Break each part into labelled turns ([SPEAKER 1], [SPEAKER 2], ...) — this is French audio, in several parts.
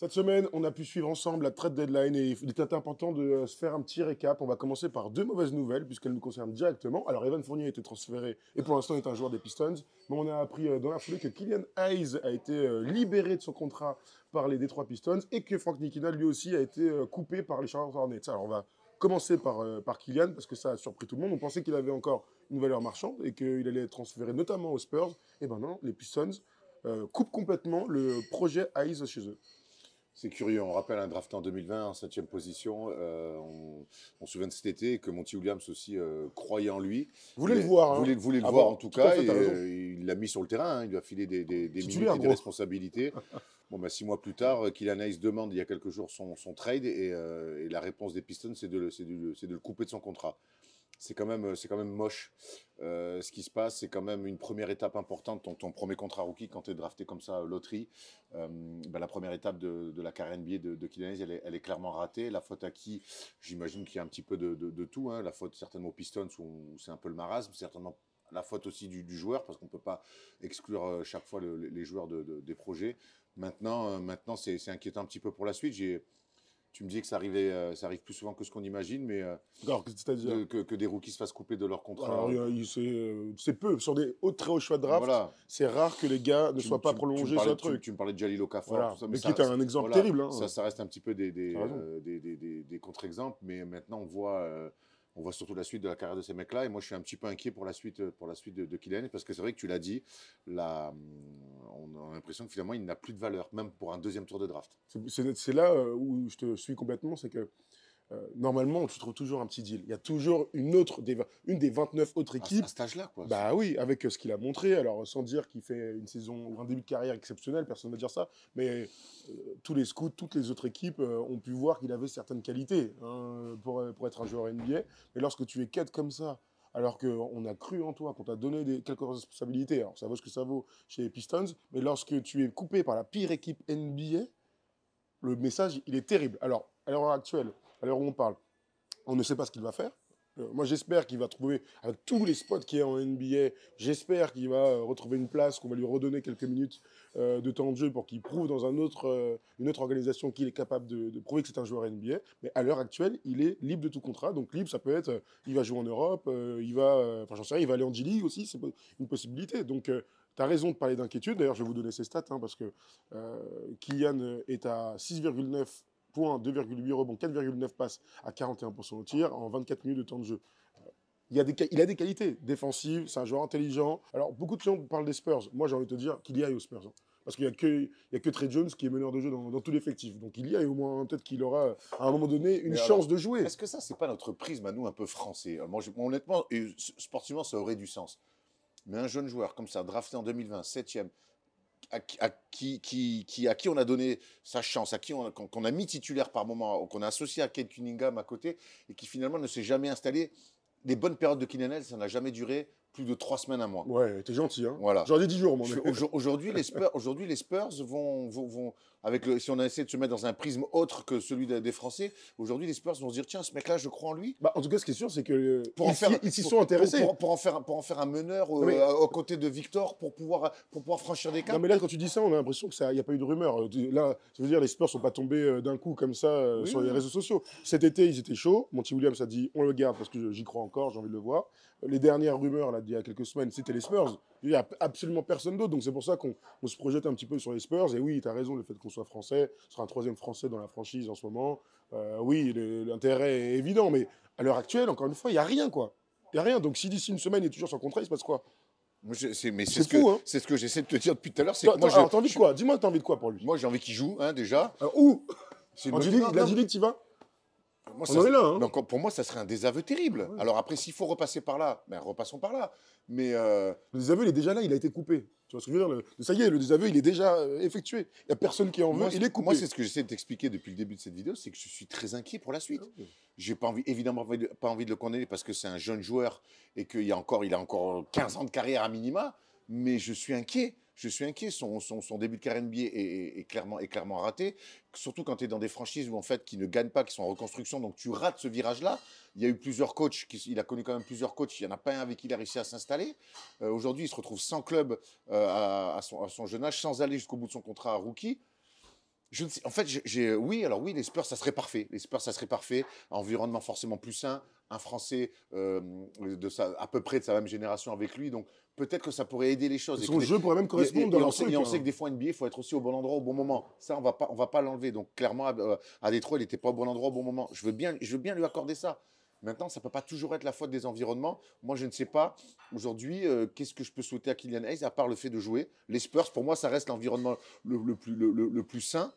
[SPEAKER 1] Cette semaine, on a pu suivre ensemble la trade deadline et il était important de euh, se faire un petit récap. On va commencer par deux mauvaises nouvelles puisqu'elles nous concernent directement. Alors, Evan Fournier a été transféré et pour l'instant est un joueur des Pistons. Mais on a appris euh, dans la foulée que Kylian Hayes a été euh, libéré de son contrat par les Detroit Pistons et que Frank Nikina lui aussi a été coupé par les Charlotte Hornets. Alors, on va commencer par, Kylian parce que ça a surpris tout le monde. On pensait qu'il avait encore une valeur marchande et qu'il allait être transféré notamment aux Spurs. Et ben non, les Pistons coupent complètement le projet Hayes chez eux.
[SPEAKER 2] C'est curieux, on rappelle un draft en 2020 en septième position. Euh, on, on se souvient de cet été que Monty Williams aussi euh, croyait en lui.
[SPEAKER 1] Vous voulez le voir, hein
[SPEAKER 2] Voulait, voulait le
[SPEAKER 1] Ah
[SPEAKER 2] voir
[SPEAKER 1] bon,
[SPEAKER 2] en tout, cas.
[SPEAKER 1] fait,
[SPEAKER 2] et, euh, il l'a mis sur le terrain, hein, il lui a filé des, des, des minutes et des responsabilités. Bon, bah, six mois plus tard, Kylian Hayes demande il y a quelques jours son, son trade et, et la réponse des Pistons, de, de c'est de le couper de son contrat. C'est quand même, c'est quand même moche. Euh, ce qui se passe, c'est quand même une première étape importante. Ton, premier contrat rookie, quand tu es drafté comme ça, loterie, euh, bah, la première étape de, la carrière NBA de, de elle est, clairement ratée. La faute à qui? J'imagine qu'il y a un petit peu de, tout. hein. La faute certainement aux Pistons où, c'est un peu le marasme, certainement la faute aussi du, joueur parce qu'on ne peut pas exclure euh, chaque fois le- les joueurs de- de- des projets. Maintenant, euh, maintenant c'est inquiétant un petit peu pour la suite. Tu me dis que ça, arrivait, euh, ça arrive plus souvent que ce qu'on imagine, mais euh,
[SPEAKER 1] Alors, c'est-à-dire
[SPEAKER 2] de- que, que des rookies se fassent couper de leur contrat.
[SPEAKER 1] C'est euh, c'est peu. Sur des hauts, très hauts choix de draft,
[SPEAKER 2] Voilà.
[SPEAKER 1] c'est rare que les gars ne
[SPEAKER 2] Tu-
[SPEAKER 1] soient pas
[SPEAKER 2] tu-
[SPEAKER 1] prolongés sur un truc.
[SPEAKER 2] Tu me parlais de Jalil Okafor,
[SPEAKER 1] Voilà.
[SPEAKER 2] tout ça,
[SPEAKER 1] Mais
[SPEAKER 2] ça
[SPEAKER 1] qui est un exemple
[SPEAKER 2] voilà,
[SPEAKER 1] terrible, hein.
[SPEAKER 2] Ça, ça reste un petit peu des, contre-exemples, mais maintenant on voit, on voit surtout la suite de la carrière de ces mecs-là. Et moi, je suis un petit peu inquiet pour la suite, euh, pour la suite de, de Kylian, parce que c'est vrai que tu l'as dit, la, on a l'impression que finalement il n'a plus de valeur, même pour un deuxième tour de draft.
[SPEAKER 1] C'est là euh, où je te suis complètement, c'est que euh, normalement, tu trouves toujours un petit deal. Il y a toujours une autre, des, une des 29 autres équipes.
[SPEAKER 2] à cet âge-là, quoi.
[SPEAKER 1] Bah oui, avec euh, ce qu'il a montré. Alors, sans dire qu'il fait une saison ou un début de carrière exceptionnel, personne ne va dire ça. Mais euh, tous les scouts, toutes les autres équipes ont pu voir qu'il avait certaines qualités hein, pour, pour être un joueur NBA. Mais lorsque tu es quête comme ça, alors qu'on a cru en toi, qu'on t'a donné des, quelques responsabilités, alors ça vaut ce que ça vaut chez les Pistons, mais lorsque tu es coupé par la pire équipe NBA, le message, il est terrible. Alors, à l'heure actuelle, à l'heure où on parle, on ne sait pas ce qu'il va faire. Euh, moi, j'espère qu'il va trouver, tous les spots qu'il y a en NBA, j'espère qu'il va euh, retrouver une place, qu'on va lui redonner quelques minutes euh, de temps de jeu pour qu'il prouve dans une autre organisation qu'il est capable de, prouver que c'est un joueur NBA. Mais à l'heure actuelle, il est libre de tout contrat. Donc, libre, ça peut être, il va jouer en Europe, il va, enfin, j'en sais rien, il va aller en G-League aussi, c'est une possibilité. Donc, tu as raison de parler d'inquiétude. D'ailleurs, je vais vous donner ses stats, hein, parce que Kylian est à 6,9 points, 2,8 rebonds, 4,9 passes à 41% au tir en 24 minutes de temps de jeu. Euh, Il, a des, qua- il a des qualités défensives, c'est un joueur intelligent. Alors, beaucoup de gens parlent des Spurs. Moi, j'ai envie de te dire qu'il y aille aux Spurs. hein. Parce qu'il n'y a, que- il y a que Trey Jones qui est meneur de jeu dans, dans tout l'effectif. Donc, il y a au moins, peut-être qu'il aura, à un moment donné, une chance de jouer.
[SPEAKER 2] Est-ce que ça, c'est pas notre prisme à nous un peu français? Moi, je- honnêtement, et sportivement, ça aurait du sens. Mais un jeune joueur comme ça, drafté en 2020, 7e, à, qui- à qui, qui, qui- à qui on a donné sa chance, à qui on a- qu'on qu'on a mis titulaire par moment, qu'on a associé à Kate Cunningham à côté, et qui finalement ne s'est jamais installé. Les bonnes périodes de Hayes, ça n'a jamais duré plus de trois semaines, un mois.
[SPEAKER 1] Ouais, t'es gentil. Hein.
[SPEAKER 2] Voilà.
[SPEAKER 1] J'aurais dit 10 jours, mais-
[SPEAKER 2] aujourd- Aujourd'hui, les Spurs, aujourd'hui, les Spurs vont, vont, vont- avec le, si on a essayé de se mettre dans un prisme autre que celui des Français, aujourd'hui, les Spurs vont se dire, tiens, ce mec-là, je crois en lui.
[SPEAKER 1] Bah, en tout cas, ce qui est sûr, c'est que euh,
[SPEAKER 2] en
[SPEAKER 1] ils,
[SPEAKER 2] faire,
[SPEAKER 1] s'y- ils s'y
[SPEAKER 2] pour-
[SPEAKER 1] sont intéressés.
[SPEAKER 2] Pour, pour en faire, pour en faire un meneur euh,
[SPEAKER 1] Mais-
[SPEAKER 2] aux côtés de Victor pour pouvoir, pour pouvoir franchir des
[SPEAKER 1] Non,
[SPEAKER 2] caps.
[SPEAKER 1] mais là, quand tu dis ça, on a l'impression qu'il n'y a pas eu de rumeur. Euh, Là, ça veut dire les Spurs sont pas tombés euh, d'un coup comme ça
[SPEAKER 2] Oui,
[SPEAKER 1] sur les
[SPEAKER 2] oui.
[SPEAKER 1] réseaux sociaux. Cet été, ils étaient chauds. Monty Williams a dit on le garde parce que j'y crois encore, j'ai envie de le voir. Les dernières rumeurs, là, d'il y a quelques semaines, c'était les Spurs. Il n'y a absolument personne d'autre. Donc, c'est pour ça qu'on on se projette un petit peu sur les Spurs. Et oui, tu as raison, le fait qu'on soit français, ce sera un troisième français dans la franchise en ce moment. Euh, oui, l'intérêt est évident. Mais à l'heure actuelle, encore une fois, il n'y a rien, quoi. Il n'y a rien. Donc, si d'ici une semaine, il est toujours sans contrat, il se passe quoi?
[SPEAKER 2] Je- c'est, mais
[SPEAKER 1] C'est
[SPEAKER 2] c'est, ce
[SPEAKER 1] hein.
[SPEAKER 2] c'est ce que j'essaie de te dire depuis tout à l'heure. C'est moi,
[SPEAKER 1] t'as envie de quoi? Dis-moi, t'as envie de quoi pour lui?
[SPEAKER 2] Moi, j'ai envie qu'il joue, hein, déjà.
[SPEAKER 1] Alors, Où? En G-League, la G-League, tu vas
[SPEAKER 2] moi,
[SPEAKER 1] On
[SPEAKER 2] ça,
[SPEAKER 1] en est là, hein.
[SPEAKER 2] encore, pour moi, ça serait un désaveu terrible. Alors après, s'il faut repasser par là, ben, repassons par là. Mais euh,
[SPEAKER 1] Le désaveu, il est déjà là, il a été coupé. Tu vois ce que je veux dire? Le- Ça y est, le désaveu, il est déjà euh, effectué. Il n'y a personne qui en veut,
[SPEAKER 2] moi,
[SPEAKER 1] il est coupé.
[SPEAKER 2] moi, c'est ce que j'essaie de t'expliquer depuis le début de cette vidéo, c'est que je suis très inquiet pour la suite.
[SPEAKER 1] Ah oui.
[SPEAKER 2] J'ai pas envie, évidemment pas envie de- le condamner parce que c'est un jeune joueur et qu'il a encore, il a encore 15 ans de carrière à minima. Mais je suis inquiet. Je suis inquiet. Son, début de carrière NBA est, est- clairement, raté. Surtout quand tu es dans des franchises où, en fait, qui ne gagnent pas, qui sont en reconstruction. Donc, tu rates ce virage-là. Il y a eu plusieurs coachs. Il a connu quand même plusieurs coachs. Il n'y en a pas un avec qui il a réussi à s'installer. Euh, Aujourd'hui, il se retrouve sans club euh, à, à son, à son jeune âge, sans aller jusqu'au bout de son contrat à rookie. Je ne sais, en fait, j'ai- j'ai, oui, alors oui, les Spurs, ça serait parfait. Les Spurs, ça serait parfait. Environnement forcément plus sain. Un Français euh, de sa, à peu près de sa même génération avec lui. Donc, peut-être que ça pourrait aider les choses.
[SPEAKER 1] Et son jeu pourrait même correspondre
[SPEAKER 2] et, et on
[SPEAKER 1] leur
[SPEAKER 2] sait,
[SPEAKER 1] truc,
[SPEAKER 2] et on
[SPEAKER 1] hein.
[SPEAKER 2] sait que des fois, NBA, il faut être aussi au bon endroit au bon moment. Ça, on va pas, on va pas l'enlever. Donc, clairement, à, euh, à Détroit, il n'était pas au bon endroit au bon moment. Je veux bien, je veux bien lui accorder ça. Maintenant, ça peut pas toujours être la faute des environnements. Moi, je ne sais pas aujourd'hui euh, qu'est-ce que je peux souhaiter à Kylian Hayes à part le fait de jouer. Les Spurs, pour moi, ça reste l'environnement le, le plus, le, plus sain.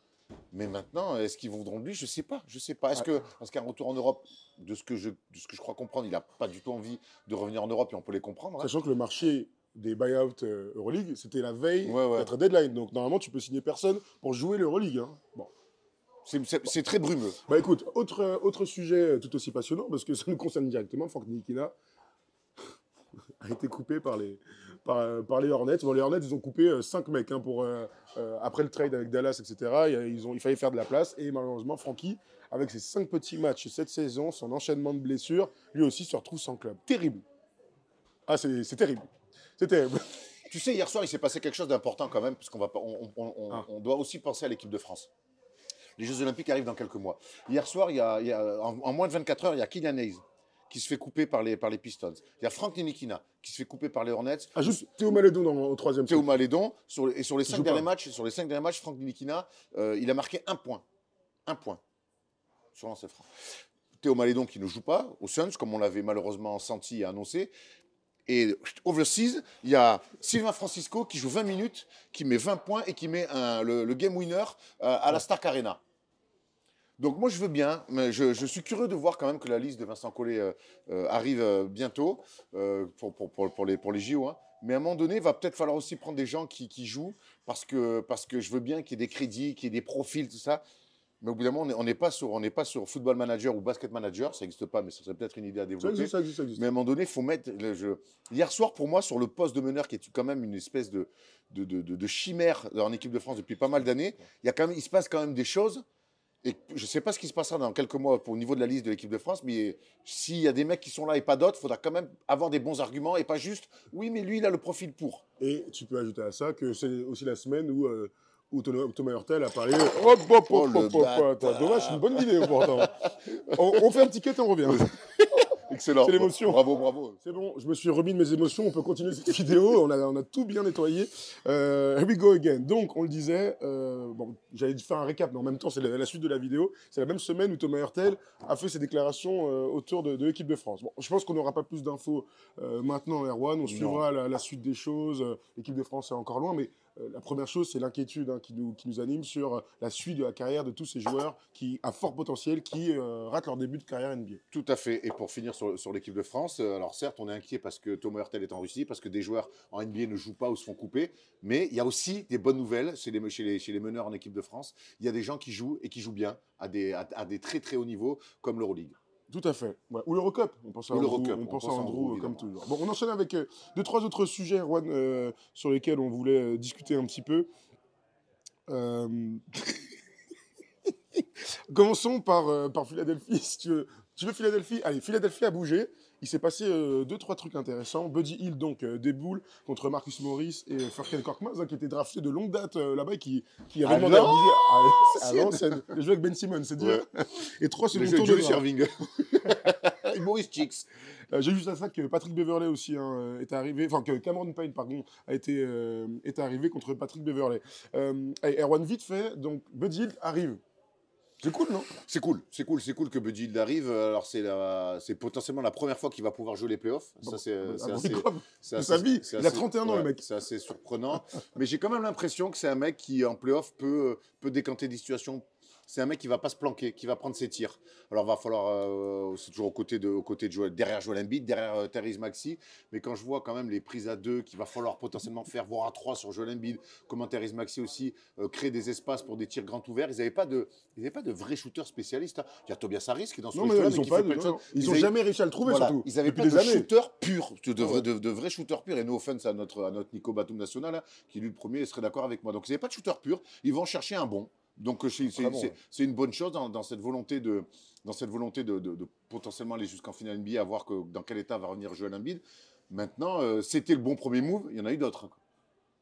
[SPEAKER 2] Mais maintenant, est-ce qu'ils voudront de lui Je sais pas. Je sais pas. Est-ce que, est-ce qu'un retour en Europe, de ce que je, de ce que je crois comprendre, il a pas du tout envie de revenir en Europe et on peut les comprendre. hein.
[SPEAKER 1] Sachant que le marché des buyouts euh, Euroleague, c'était la veille
[SPEAKER 2] Ouais, ouais.
[SPEAKER 1] d'être deadline. Donc normalement, tu peux signer personne pour jouer l'Euroleague. Hein. Bon.
[SPEAKER 2] C'est- très brumeux.
[SPEAKER 1] Bah écoute, autre, euh, autre sujet euh, tout aussi passionnant, parce que ça nous concerne directement, Franck Nikina a été coupé par les, par, euh, par les Hornets. Bon, les Hornets, ils ont coupé 5 mecs hein, pour, euh, euh, après le trade avec Dallas, etc. Ils ont, il fallait faire de la place. Et malheureusement, Francky, avec ses 5 petits matchs cette saison, son enchaînement de blessures, lui aussi se retrouve sans club. Terrible. Ah, c'est terrible. C'est terrible.
[SPEAKER 2] Tu sais, hier soir, il s'est passé quelque chose d'important quand même, parce qu'on va pas, on, on- on-
[SPEAKER 1] Ah.
[SPEAKER 2] on doit aussi penser à l'équipe de France. Les Jeux Olympiques arrivent dans quelques mois. Hier soir, il y a, il y a- en, en moins de 24 heures, il y a Kylian Hayes qui se fait couper par les, par les Pistons. Il y a Frank Ninikina qui se fait couper par les Hornets.
[SPEAKER 1] Ajoute Théo Malédon dans, au troisième
[SPEAKER 2] Théo. Malédon. Sur, et sur les cinq derniers matchs, sur les cinq derniers matchs, Frank Ninikina, euh, il a marqué un point. Un point sur lancer franc. Théo Malédon qui ne joue pas aux Suns, comme on l'avait malheureusement senti et annoncé. Et overseas, il y a Sylvain Francisco qui joue 20 minutes, qui met 20 points et qui met un- le, le game winner euh, à la Stark Arena. Donc moi je veux bien, mais je, je suis curieux de voir quand même que la liste de Vincent Collet euh, euh, arrive euh, bientôt pour, pour, pour, pour les, pour les JO. hein. Mais à un moment donné, il va peut-être falloir aussi prendre des gens qui, qui jouent parce que, parce que je veux bien qu'il y ait des crédits, qu'il y ait des profils, tout ça. Mais au bout d'un moment, on n'est pas, sur- on n'est pas sur Football Manager ou Basket Manager, ça n'existe pas, mais ce serait peut-être une idée à
[SPEAKER 1] Ça
[SPEAKER 2] développer.
[SPEAKER 1] existe, ça existe, ça existe.
[SPEAKER 2] Mais à un moment donné, il faut mettre le jeu. Hier soir, pour moi, sur le poste de meneur, qui est quand même une espèce de, de, de- de- de chimère en équipe de France depuis pas mal d'années, il, y a quand même, il se passe quand même des choses. Et je ne sais pas ce qui se passera dans quelques mois au niveau de la liste de l'équipe de France, mais s'il y a des mecs qui sont là et pas d'autres, il faudra quand même avoir des bons arguments et pas juste oui, mais lui, il a le profil pour.
[SPEAKER 1] Et tu peux ajouter à ça que c'est aussi la semaine où, euh, où Thomas Hurtel a parlé. Hop, hop,
[SPEAKER 2] Oh,
[SPEAKER 1] hop, hop, hop, Dommage, c'est une bonne vidéo pourtant. on, on fait un petit cut et on revient.
[SPEAKER 2] Excellent.
[SPEAKER 1] C'est l'émotion.
[SPEAKER 2] Bravo, bravo.
[SPEAKER 1] C'est bon, je me suis remis de mes émotions, on peut continuer cette vidéo, on a, on a tout bien nettoyé. Euh, here we go again. Donc, on le disait, euh, bon, j'allais faire un récap, mais en même temps, c'est la, la suite de la vidéo. C'est la même semaine où Thomas Hurtel a fait ses déclarations euh, autour de, de l'équipe de France. Bon, je pense qu'on n'aura pas plus d'infos euh, maintenant, Erwan, on suivra la, la suite des choses. Euh, L'équipe de France est encore loin, mais la première chose, c'est l'inquiétude hein, qui, nous, anime sur euh, la suite de la carrière de tous ces joueurs qui, à fort potentiel qui euh, ratent leur début de carrière NBA.
[SPEAKER 2] Tout à fait. Et pour finir sur, l'équipe de France, euh, alors certes, on est inquiet parce que Thomas Hurtel est en Russie, parce que des joueurs en NBA ne jouent pas ou se font couper. Mais il y a aussi des bonnes nouvelles chez les, chez les, meneurs en équipe de France. Il y a des gens qui jouent et qui jouent bien à des, à des très très hauts niveaux, comme l'Euroleague.
[SPEAKER 1] Tout à fait. Ouais. Ou l'Eurocup. On pense à Andrew, on
[SPEAKER 2] on
[SPEAKER 1] pense à
[SPEAKER 2] pense à
[SPEAKER 1] Andrew,
[SPEAKER 2] Andrew,
[SPEAKER 1] comme toujours. Bon, on enchaîne avec euh, deux, trois autres sujets, Erwan, euh, sur lesquels on voulait euh, discuter un petit peu. Commençons par, par Philadelphie. Si tu, veux. tu veux Philadelphie? Allez, Philadelphie a bougé. Il s'est passé euh, deux, trois trucs intéressants. Buddy Hill, donc, euh, déboule contre Marcus Morris et Furkan Korkmaz, hein, qui étaient draftés de longue date euh, là-bas et qui, qui avaient
[SPEAKER 2] À
[SPEAKER 1] demandé à bouger. À
[SPEAKER 2] l'ancienne.
[SPEAKER 1] Les jeux avec Ben Simmons, c'est dire. Et trois secondes tour
[SPEAKER 2] de. Serving. Et Maurice Chicks.
[SPEAKER 1] Euh, J'ai juste à ça que Patrick Beverley aussi hein, euh, est arrivé, enfin que Cameron Payne pardon a été euh, est arrivé contre Patrick Beverley. Euh, Erwan vite fait, donc Buddy Hield arrive. C'est cool non?
[SPEAKER 2] C'est cool, c'est cool, c'est cool que Buddy Hield arrive. Alors c'est la- c'est potentiellement la première fois qu'il va pouvoir jouer les playoffs. Ça c'est c'est
[SPEAKER 1] Ah,
[SPEAKER 2] assez- c'est assez-
[SPEAKER 1] sa vie.
[SPEAKER 2] c'est
[SPEAKER 1] Il a
[SPEAKER 2] assez-
[SPEAKER 1] 31 ans, le mec.
[SPEAKER 2] C'est assez surprenant. Mais j'ai quand même l'impression que c'est un mec qui, en playoff, peut, peut décanter des situations. C'est un mec qui va pas se planquer, qui va prendre ses tirs. Alors, va falloir, euh, c'est toujours aux côtés de, aux côtés de Joel, derrière Joel Embiid, derrière euh, Therese Maxi. Mais quand je vois quand même les prises à deux qu'il va falloir potentiellement faire, voire à trois sur Joel Embiid, comment Therese Maxi aussi euh, crée des espaces pour des tirs grands ouverts, ils n'avaient pas de, ils avaient pas de vrais shooters spécialistes. hein. Il y a Tobias Harris qui est dans ce
[SPEAKER 1] Non, mais ils ont
[SPEAKER 2] qui
[SPEAKER 1] pas de- non, ils ont
[SPEAKER 2] avaient-
[SPEAKER 1] jamais réussi à le trouver,
[SPEAKER 2] voilà,
[SPEAKER 1] surtout.
[SPEAKER 2] Ils n'avaient
[SPEAKER 1] depuis
[SPEAKER 2] pas de
[SPEAKER 1] années.
[SPEAKER 2] shooter pur, de, de,
[SPEAKER 1] Ah
[SPEAKER 2] de- de vrais shooters purs. Et no offense à notre, à notre Nico Batum national, hein, qui lui le premier serait d'accord avec moi. Donc ils n'avaient pas de shooter pur. Ils vont chercher un bon. Donc euh, c'est c'est- c'est- c'est une bonne chose dans, dans cette volonté de dans cette volonté de, de- de potentiellement aller jusqu'en finale NBA, à voir que, dans quel état va revenir Joel Embiid. Maintenant, euh, c'était le bon premier move. Il y en a eu d'autres. hein.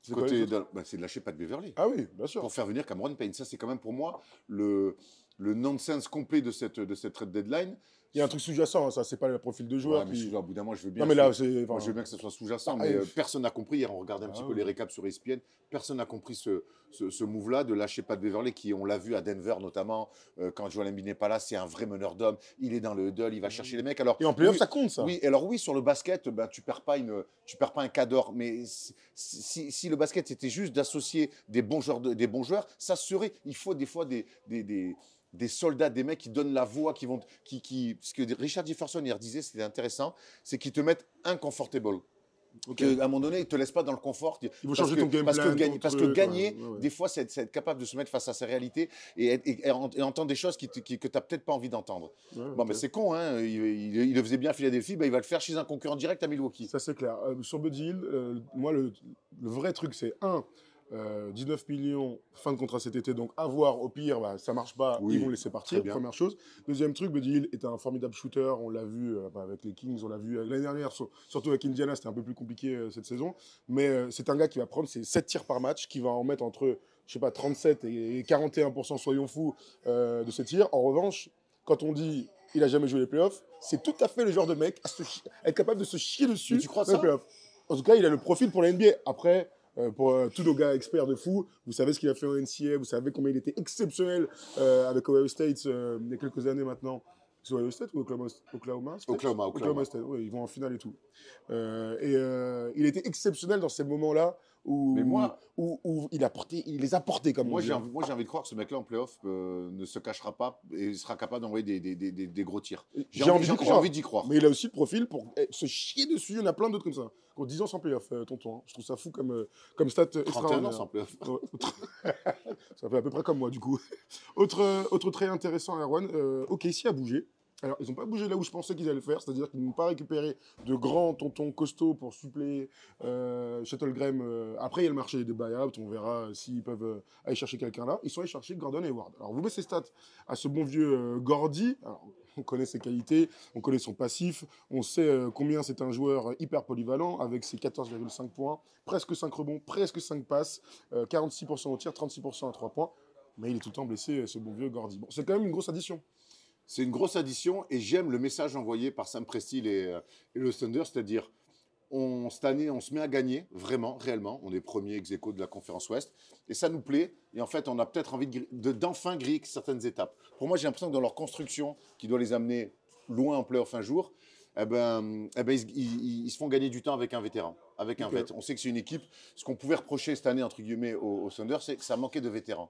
[SPEAKER 1] C'est les autres
[SPEAKER 2] de- bah, c'est de lâcher Pat Beverly
[SPEAKER 1] Ah oui, bien sûr.
[SPEAKER 2] pour faire venir Cameron Payne. Ça, c'est quand même pour moi le, le nonsense complet de cette, de cette trade deadline.
[SPEAKER 1] Il y a un truc sous-jacent, hein, ça, c'est pas le profil de joueur.
[SPEAKER 2] Ouais, mais au bout d'un moment, je veux bien.
[SPEAKER 1] Non, mais là,
[SPEAKER 2] que- moi, je veux bien que ce soit sous-jacent,
[SPEAKER 1] Ah,
[SPEAKER 2] mais
[SPEAKER 1] euh,
[SPEAKER 2] personne n'a compris. Hier, on regardait un petit
[SPEAKER 1] Ah,
[SPEAKER 2] peu
[SPEAKER 1] oui.
[SPEAKER 2] les récaps sur ESPN. Personne n'a compris ce, ce, ce move-là de lâcher Pat Beverley, qui, on l'a vu à Denver notamment, euh, quand Joel Embiid n'est pas là, c'est un vrai meneur d'hommes. Il est dans le huddle, il va chercher les mecs. Alors,
[SPEAKER 1] Et en playoff,
[SPEAKER 2] oui,
[SPEAKER 1] ça compte, ça.
[SPEAKER 2] oui, alors oui, sur le basket, ben, tu perds pas une, tu perds pas un cadre, mais si, si- si le basket était juste d'associer des bons joueurs, de- des bons joueurs, ça serait. Il faut des fois des, des, des, des soldats, des mecs qui donnent la voix, qui vont, qui, qui, ce que Richard Jefferson hier disait, c'était intéressant, c'est qu'ils te mettent inconfortable.
[SPEAKER 1] Ok.
[SPEAKER 2] Que, à un moment donné, ils ne te laissent pas dans le confort.
[SPEAKER 1] Il faut
[SPEAKER 2] Parce
[SPEAKER 1] changer
[SPEAKER 2] que-
[SPEAKER 1] ton game
[SPEAKER 2] parce que, gagner, parce que gagner,
[SPEAKER 1] ouais, ouais, ouais.
[SPEAKER 2] des fois, c'est être capable de se mettre face à sa réalité et, entendre des choses qui, te- qui- que tu n'as peut-être pas envie d'entendre. Bon, mais c'est con, hein. il, il- il le faisait bien à Philadelphie, ben, il va le faire chez un concurrent direct à Milwaukee.
[SPEAKER 1] Ça, c'est clair. Euh, sur Buddy Hill, euh, moi, le, le vrai truc, c'est un, euh, 19 millions, fin de contrat cet été, donc à voir. Au pire, bah, ça marche pas,
[SPEAKER 2] Oui,
[SPEAKER 1] ils vont le laisser partir. Première chose. Deuxième truc, Buddy Hill est un formidable shooter. On l'a vu euh, bah, avec les Kings, on l'a vu euh, l'année dernière, sur- surtout avec Indiana, c'était un peu plus compliqué euh, cette saison. Mais euh, c'est un gars qui va prendre ses 7 tirs par match, qui va en mettre entre, je sais pas, 37 et 41%, soyons fous, euh, de ses tirs. En revanche, quand on dit il a jamais joué les playoffs, c'est tout à fait le genre de mec à, se être capable de se chier dessus
[SPEAKER 2] Mais tu crois
[SPEAKER 1] les
[SPEAKER 2] ça
[SPEAKER 1] playoffs. En tout cas, il a le profil pour la NBA. Après, euh, pour euh, tous nos gars experts de fou, vous savez ce qu'il a fait en NCA, vous savez combien il était exceptionnel euh, avec Ohio State euh, il y a quelques années maintenant. C'est Ohio State ou Oklahoma, Oklahoma State
[SPEAKER 2] Oklahoma, Oklahoma.
[SPEAKER 1] State, oui, ils vont en finale et tout. Et il était exceptionnel dans ces moments-là où,
[SPEAKER 2] Mais moi-
[SPEAKER 1] où, où il, a porté, il les a portés comme
[SPEAKER 2] Moi, j'ai envie, moi, j'ai envie de croire que ce mec-là en playoff euh, ne se cachera pas et sera capable d'envoyer des, des, des, des- des gros tirs.
[SPEAKER 1] J'ai envie d'y
[SPEAKER 2] j'ai
[SPEAKER 1] croire.
[SPEAKER 2] envie d'y croire.
[SPEAKER 1] Mais il a aussi le profil pour eh, se chier dessus. Il y en a plein d'autres comme ça. Qui ont 10 ans sans playoff, euh, tonton. hein. Je trouve ça fou comme, euh, comme stat euh,
[SPEAKER 2] 31 ans sans playoff.
[SPEAKER 1] Ça fait à peu près comme moi, du coup. Autre, euh, autre trait intéressant, Erwan, euh, OKC a bougé. Alors, ils n'ont pas bougé là où je pensais qu'ils allaient le faire, c'est-à-dire qu'ils n'ont pas récupéré de grands tontons costauds pour suppléer euh, Shuttlegram. euh, après, il y a le marché des buyouts, on verra euh, s'ils peuvent euh, aller chercher quelqu'un là. Ils sont allés chercher Gordon Hayward. Alors, vous mettez ses stats à ce bon vieux Gordy. On connaît ses qualités, on connaît son passif, on sait combien c'est un joueur hyper polyvalent avec ses 14,5 points, presque 5 rebonds, presque 5 passes, euh, 46% au tir, 36% à 3 points. Mais il est tout le temps blessé, ce bon vieux Gordy. Bon, c'est quand même une grosse addition.
[SPEAKER 2] C'est une grosse addition et j'aime le message envoyé par Sam Presti et, euh, et le Thunder, c'est-à-dire on, cette année, on se met à gagner, vraiment, réellement. On est premier ex aequo de la conférence Ouest et ça nous plaît. Et en fait, on a peut-être envie de gri- de- d'enfin griller certaines étapes. Pour moi, j'ai l'impression que dans leur construction, qui doit les amener loin en playoff un jour, eh ben, eh ben, ils, ils- ils se font gagner du temps avec un vétéran, avec un vet. On sait que c'est une équipe. Ce qu'on pouvait reprocher cette année, entre guillemets, aux, aux Thunder, c'est que ça manquait de vétérans.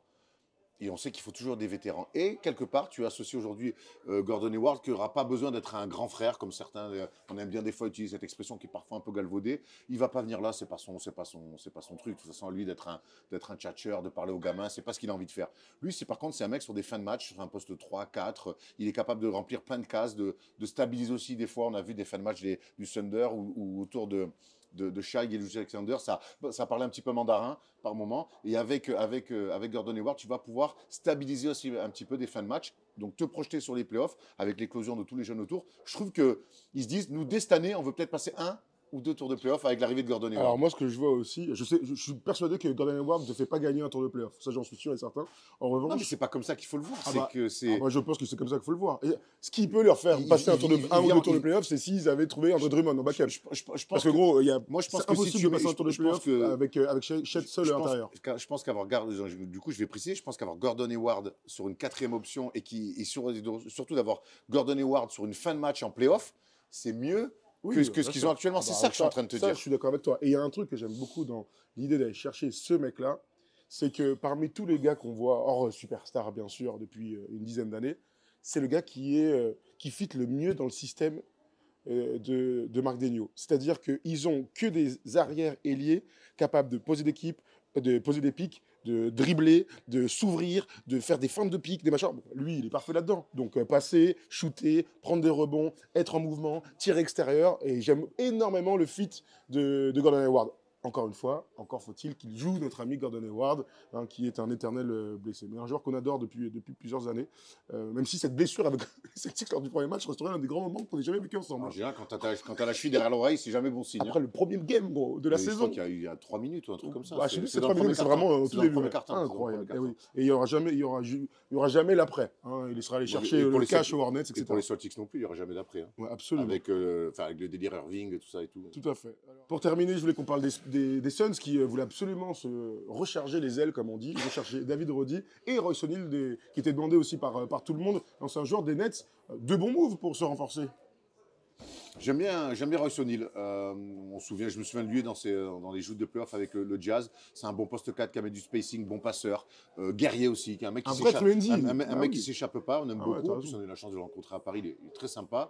[SPEAKER 2] Et on sait qu'il faut toujours des vétérans. Et quelque part, tu associes aujourd'hui euh, Gordon Hayward qui n'aura pas besoin d'être un grand frère, comme certains, euh, on aime bien des fois utiliser cette expression qui est parfois un peu galvaudée. Il va pas venir là, c'est pas c'est pas son, c'est pas son truc. De toute façon, lui d'être un, un tchatcheur, de parler aux gamins, c'est pas ce qu'il a envie de faire. Lui, c'est par contre, c'est un mec sur des fins de match, sur un poste 3, 4. Il est capable de remplir plein de cases, de, stabiliser aussi des fois. On a vu des fins de match du Thunder ou autour de de, de Shai et Luis Alexander, ça, ça parlait un petit peu mandarin par moment. Et avec, avec, euh, avec Gordon Hayward, tu vas pouvoir stabiliser aussi un petit peu des fins de match, donc te projeter sur les playoffs avec l'éclosion de tous les jeunes autour. Je trouve qu'ils se disent, nous, dès cette année, on veut peut-être passer un ou deux tours de playoffs avec l'arrivée de Gordon Hayward.
[SPEAKER 1] Alors moi, ce que je vois aussi, je, sais, je, je suis persuadé que Gordon Hayward ne fait pas gagner un tour de playoff. Ça, j'en suis sûr et certain. En
[SPEAKER 2] non, mais
[SPEAKER 1] revanche,
[SPEAKER 2] c'est pas comme ça qu'il faut le voir.
[SPEAKER 1] Ah
[SPEAKER 2] c'est
[SPEAKER 1] bah,
[SPEAKER 2] que c'est.
[SPEAKER 1] ah, moi, je pense que c'est comme ça qu'il faut le voir. Et ce qui peut leur faire
[SPEAKER 2] Il-
[SPEAKER 1] passer
[SPEAKER 2] il-
[SPEAKER 1] un, tour de,
[SPEAKER 2] il-
[SPEAKER 1] un ou deux tours de
[SPEAKER 2] il-
[SPEAKER 1] playoff, c'est s'ils avaient trouvé André Drummond en backup.
[SPEAKER 2] je, je- pense
[SPEAKER 1] Parce que
[SPEAKER 2] que-
[SPEAKER 1] gros, il y a,
[SPEAKER 2] moi, je pense que si tu
[SPEAKER 1] de
[SPEAKER 2] mets-
[SPEAKER 1] passer un tour de playoff avec, euh, avec Chet seul à l'intérieur.
[SPEAKER 2] Je pense qu'avoir du coup je vais préciser, je pense qu'avoir Gordon Hayward sur une quatrième option et qui et sur- surtout d'avoir Gordon Hayward sur une fin de match en playoff, c'est mieux
[SPEAKER 1] Oui,
[SPEAKER 2] que, que
[SPEAKER 1] bien
[SPEAKER 2] ce qu'ils ont actuellement.
[SPEAKER 1] Ah
[SPEAKER 2] c'est
[SPEAKER 1] bah,
[SPEAKER 2] ça que je suis en train de te
[SPEAKER 1] ça,
[SPEAKER 2] dire.
[SPEAKER 1] Je suis d'accord avec toi. Et il y a un truc que j'aime beaucoup dans l'idée d'aller chercher ce mec-là, c'est que parmi tous les gars qu'on voit, hors superstar bien sûr, depuis euh, une dizaine d'années, c'est le gars qui, est, euh, qui fit le mieux dans le système euh, de, de Marc Degnaud. C'est-à-dire qu'ils ont que des arrières ailiers capables de poser des, de poser des pics, de dribbler, de s'ouvrir, de faire des feintes de pique, des machins. Lui, il est parfait là-dedans. Donc, euh, passer, shooter, prendre des rebonds, être en mouvement, tirer extérieur. Et j'aime énormément le fit de, de Gordon Hayward. Encore une fois, encore faut-il qu'il joue notre ami Gordon Hayward, hein, qui est un éternel euh, blessé. Mais un joueur qu'on adore depuis, depuis plusieurs années. Euh, même si cette blessure avec Celtics lors du premier match resterait un des grands moments qu'on ait jamais vécu ensemble.
[SPEAKER 2] En général, quand t'as la cheville derrière l'oreille, c'est jamais bon signe. hein.
[SPEAKER 1] Après le premier game gros, de la
[SPEAKER 2] Mais je
[SPEAKER 1] saison.
[SPEAKER 2] crois qu'il y a eu il y a 3 minutes ou un truc comme ça.
[SPEAKER 1] Bah,
[SPEAKER 2] C'est-
[SPEAKER 1] je sais plus,
[SPEAKER 2] c'est
[SPEAKER 1] c'est
[SPEAKER 2] dans le
[SPEAKER 1] trois minutes,
[SPEAKER 2] premier
[SPEAKER 1] c'est vraiment
[SPEAKER 2] quart-temps.
[SPEAKER 1] au tout début. Incroyable. Eh oui. Et il y aura jamais, il y aura, il y aura jamais l'après. hein. Il sera allé
[SPEAKER 2] Et
[SPEAKER 1] chercher
[SPEAKER 2] pour
[SPEAKER 1] le
[SPEAKER 2] les
[SPEAKER 1] cash
[SPEAKER 2] Celtics-
[SPEAKER 1] au Hornets,
[SPEAKER 2] Et
[SPEAKER 1] etc.
[SPEAKER 2] pour les Celtics non plus, il n'y aura jamais d'après. hein.
[SPEAKER 1] Absolument.
[SPEAKER 2] Avec, euh, le délire Irving, tout ça et tout.
[SPEAKER 1] Tout à fait. Pour terminer, je voulais qu'on parle des, des, Suns qui euh, voulaient absolument se recharger les ailes, comme on dit, recharger David Roddy et Royce O'Neal, qui était demandé aussi par, euh, par tout le monde. C'est un joueur des Nets. Euh, Deux bons moves pour se renforcer.
[SPEAKER 2] J'aime bien, j'aime bien Royce O'Neal. Euh, on se souvient, je me souviens de lui dans, ses, dans les joutes de playoff avec le, le Jazz. C'est un bon poste 4 qui amène du spacing, bon passeur, euh, guerrier aussi, qui est un mec qui s'échappe. Un, un- un
[SPEAKER 1] Ah
[SPEAKER 2] mec
[SPEAKER 1] oui.
[SPEAKER 2] qui s'échappe pas, on aime
[SPEAKER 1] Ah
[SPEAKER 2] beaucoup. en plus, on a eu la chance de le rencontrer à Paris, il est, il est très sympa.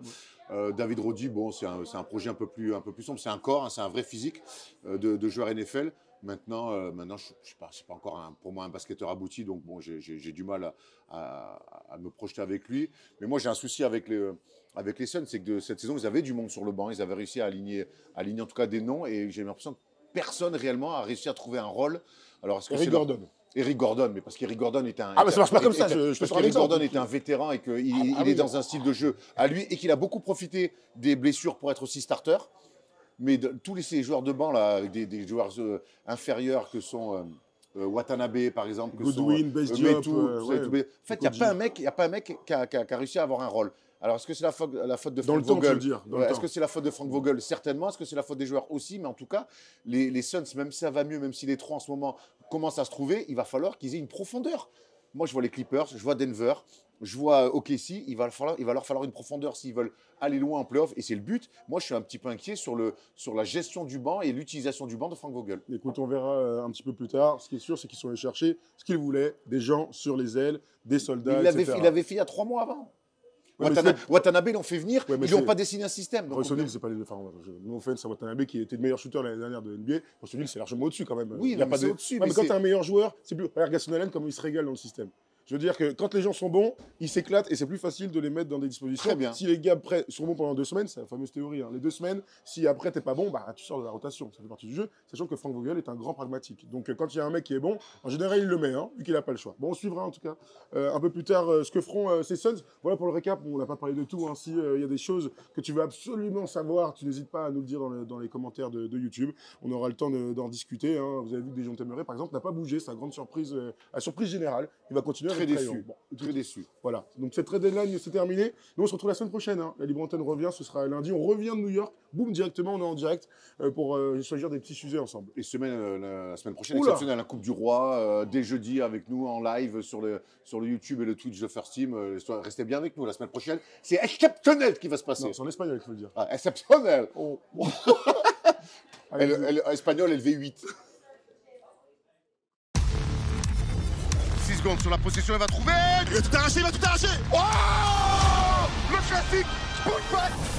[SPEAKER 2] Euh, David Roddy, bon, c'est un, projet un peu plus, un peu plus sombre. C'est un corps, hein, c'est un vrai physique euh, de, de joueur NFL. Maintenant, euh, maintenant, je, je sais pas, c'est pas encore un- pour moi un basketteur abouti, donc bon, j'ai- du mal à, à- à me projeter avec lui. Mais moi, j'ai un souci avec les, avec les Suns, c'est que de cette saison, ils avaient du monde sur le banc, ils avaient réussi à aligner, à aligner en tout cas des noms, et j'ai l'impression que personne réellement a réussi à trouver un rôle. Alors, est-ce que
[SPEAKER 1] Eric Gordon.
[SPEAKER 2] Eric Gordon, mais parce qu'Eric Gordon est un.
[SPEAKER 1] Ah, mais ça marche pas comme ça, je- je
[SPEAKER 2] parce qu'Eric. Gordon est un vétéran et qu'il
[SPEAKER 1] Ah,
[SPEAKER 2] il
[SPEAKER 1] ah
[SPEAKER 2] est
[SPEAKER 1] oui.
[SPEAKER 2] dans un style de jeu à lui et qu'il a beaucoup profité des blessures pour être aussi starter. Mais de- tous les, ces joueurs de banc, là, avec des, des joueurs euh, inférieurs que sont euh, euh, Watanabe, par exemple, que
[SPEAKER 1] Goodwin,
[SPEAKER 2] sont,
[SPEAKER 1] Diop,
[SPEAKER 2] tout
[SPEAKER 1] ouais,
[SPEAKER 2] tout. En fait, il n'y a pas un mec, il y a pas un mec qui a, qui a- qui a réussi à avoir un rôle. Alors, est-ce que c'est la faute, la faute de Frank Vogel? Ouais, Est-ce que c'est la faute de Frank Vogel? Certainement. Est-ce que c'est la faute des joueurs aussi? Mais en tout cas, les, les Suns, même si ça va mieux, même si les trois en ce moment commencent à se trouver, il va falloir qu'ils aient une profondeur. Moi, je vois les Clippers, je vois Denver, je vois OKC. Il va, falloir, il va leur falloir une profondeur s'ils veulent aller loin en playoff. Et c'est le but. Moi, je suis un petit peu inquiet sur, le, sur la gestion du banc et l'utilisation du banc de Frank Vogel.
[SPEAKER 1] Écoute, on verra euh, un petit peu plus tard. Ce qui est sûr, c'est qu'ils sont allés chercher ce qu'ils voulaient des gens sur les ailes, des soldats,
[SPEAKER 2] il l'avait fait il y a trois mois avant.
[SPEAKER 1] Ouais, mais
[SPEAKER 2] Watana-
[SPEAKER 1] c'est-
[SPEAKER 2] Watanabe, ils l'ont fait venir.
[SPEAKER 1] Ouais,
[SPEAKER 2] ils n'ont
[SPEAKER 1] c'est-
[SPEAKER 2] pas dessiné un système. donc
[SPEAKER 1] O'Neal, c'est pas les deux. Enfin, je- no offense à Watanabe qui était le meilleur shooter l'année dernière de NBA. O'Neal, c'est largement au-dessus quand même.
[SPEAKER 2] Oui,
[SPEAKER 1] Il a
[SPEAKER 2] non,
[SPEAKER 1] pas
[SPEAKER 2] c'est
[SPEAKER 1] de-
[SPEAKER 2] au-dessus, mais
[SPEAKER 1] quand
[SPEAKER 2] c'est-
[SPEAKER 1] tu un meilleur joueur, c'est plus. Regarde Gaston Allen, comment il se régale dans le système. Je veux dire que quand les gens sont bons, ils s'éclatent et c'est plus facile de les mettre dans des dispositions.
[SPEAKER 2] Très bien.
[SPEAKER 1] Si les gars après, sont bons pendant deux semaines, c'est la fameuse théorie. hein. Les deux semaines, si après t'es pas bon, bah tu sors de la rotation. Ça fait partie du jeu. Sachant que Frank Vogel est un grand pragmatique. Donc euh, quand il y a un mec qui est bon, en général il le met, hein, vu qu'il n'a pas le choix. Bon, on suivra en tout cas euh, un peu plus tard euh, ce que feront euh, ces Suns. Voilà pour le récap. On n'a pas parlé de tout. hein. Si euh, il y a des choses que tu veux absolument savoir, tu n'hésites pas à nous le dire dans, le- dans les commentaires de, de YouTube. On aura le temps de- d'en discuter. hein. Vous avez vu que des gens t'aimeraient, par exemple, n'a pas bougé. C'est la grande surprise, la surprise générale. Il va continuer à
[SPEAKER 2] Très déçu.
[SPEAKER 1] Bon,
[SPEAKER 2] Très déçu.
[SPEAKER 1] voilà. Donc cette trade deadline, c'est terminé. Nous, on se retrouve la semaine prochaine. Hein. La Libre Antenne revient, ce sera lundi. On revient de New York. Boum, directement, on est en direct euh, pour euh, choisir des petits sujets ensemble.
[SPEAKER 2] Et semaine, euh, la, semaine prochaine,
[SPEAKER 1] Oula.
[SPEAKER 2] exceptionnelle, la Coupe du Roi, euh, dès jeudi avec nous en live sur le, sur le YouTube et le Twitch de First Team. Euh, restez bien avec nous la semaine prochaine. C'est exceptionnel ce qui va se passer.
[SPEAKER 1] C'est en espagnol qu'il faut le dire.
[SPEAKER 2] Ah, exceptionnel.
[SPEAKER 1] Oh.
[SPEAKER 2] Elle, elle- espagnol, elle V8.
[SPEAKER 3] Secondes sur la position, il va trouver. Il va tout arracher, il va tout arracher. Oh Le classique. Putback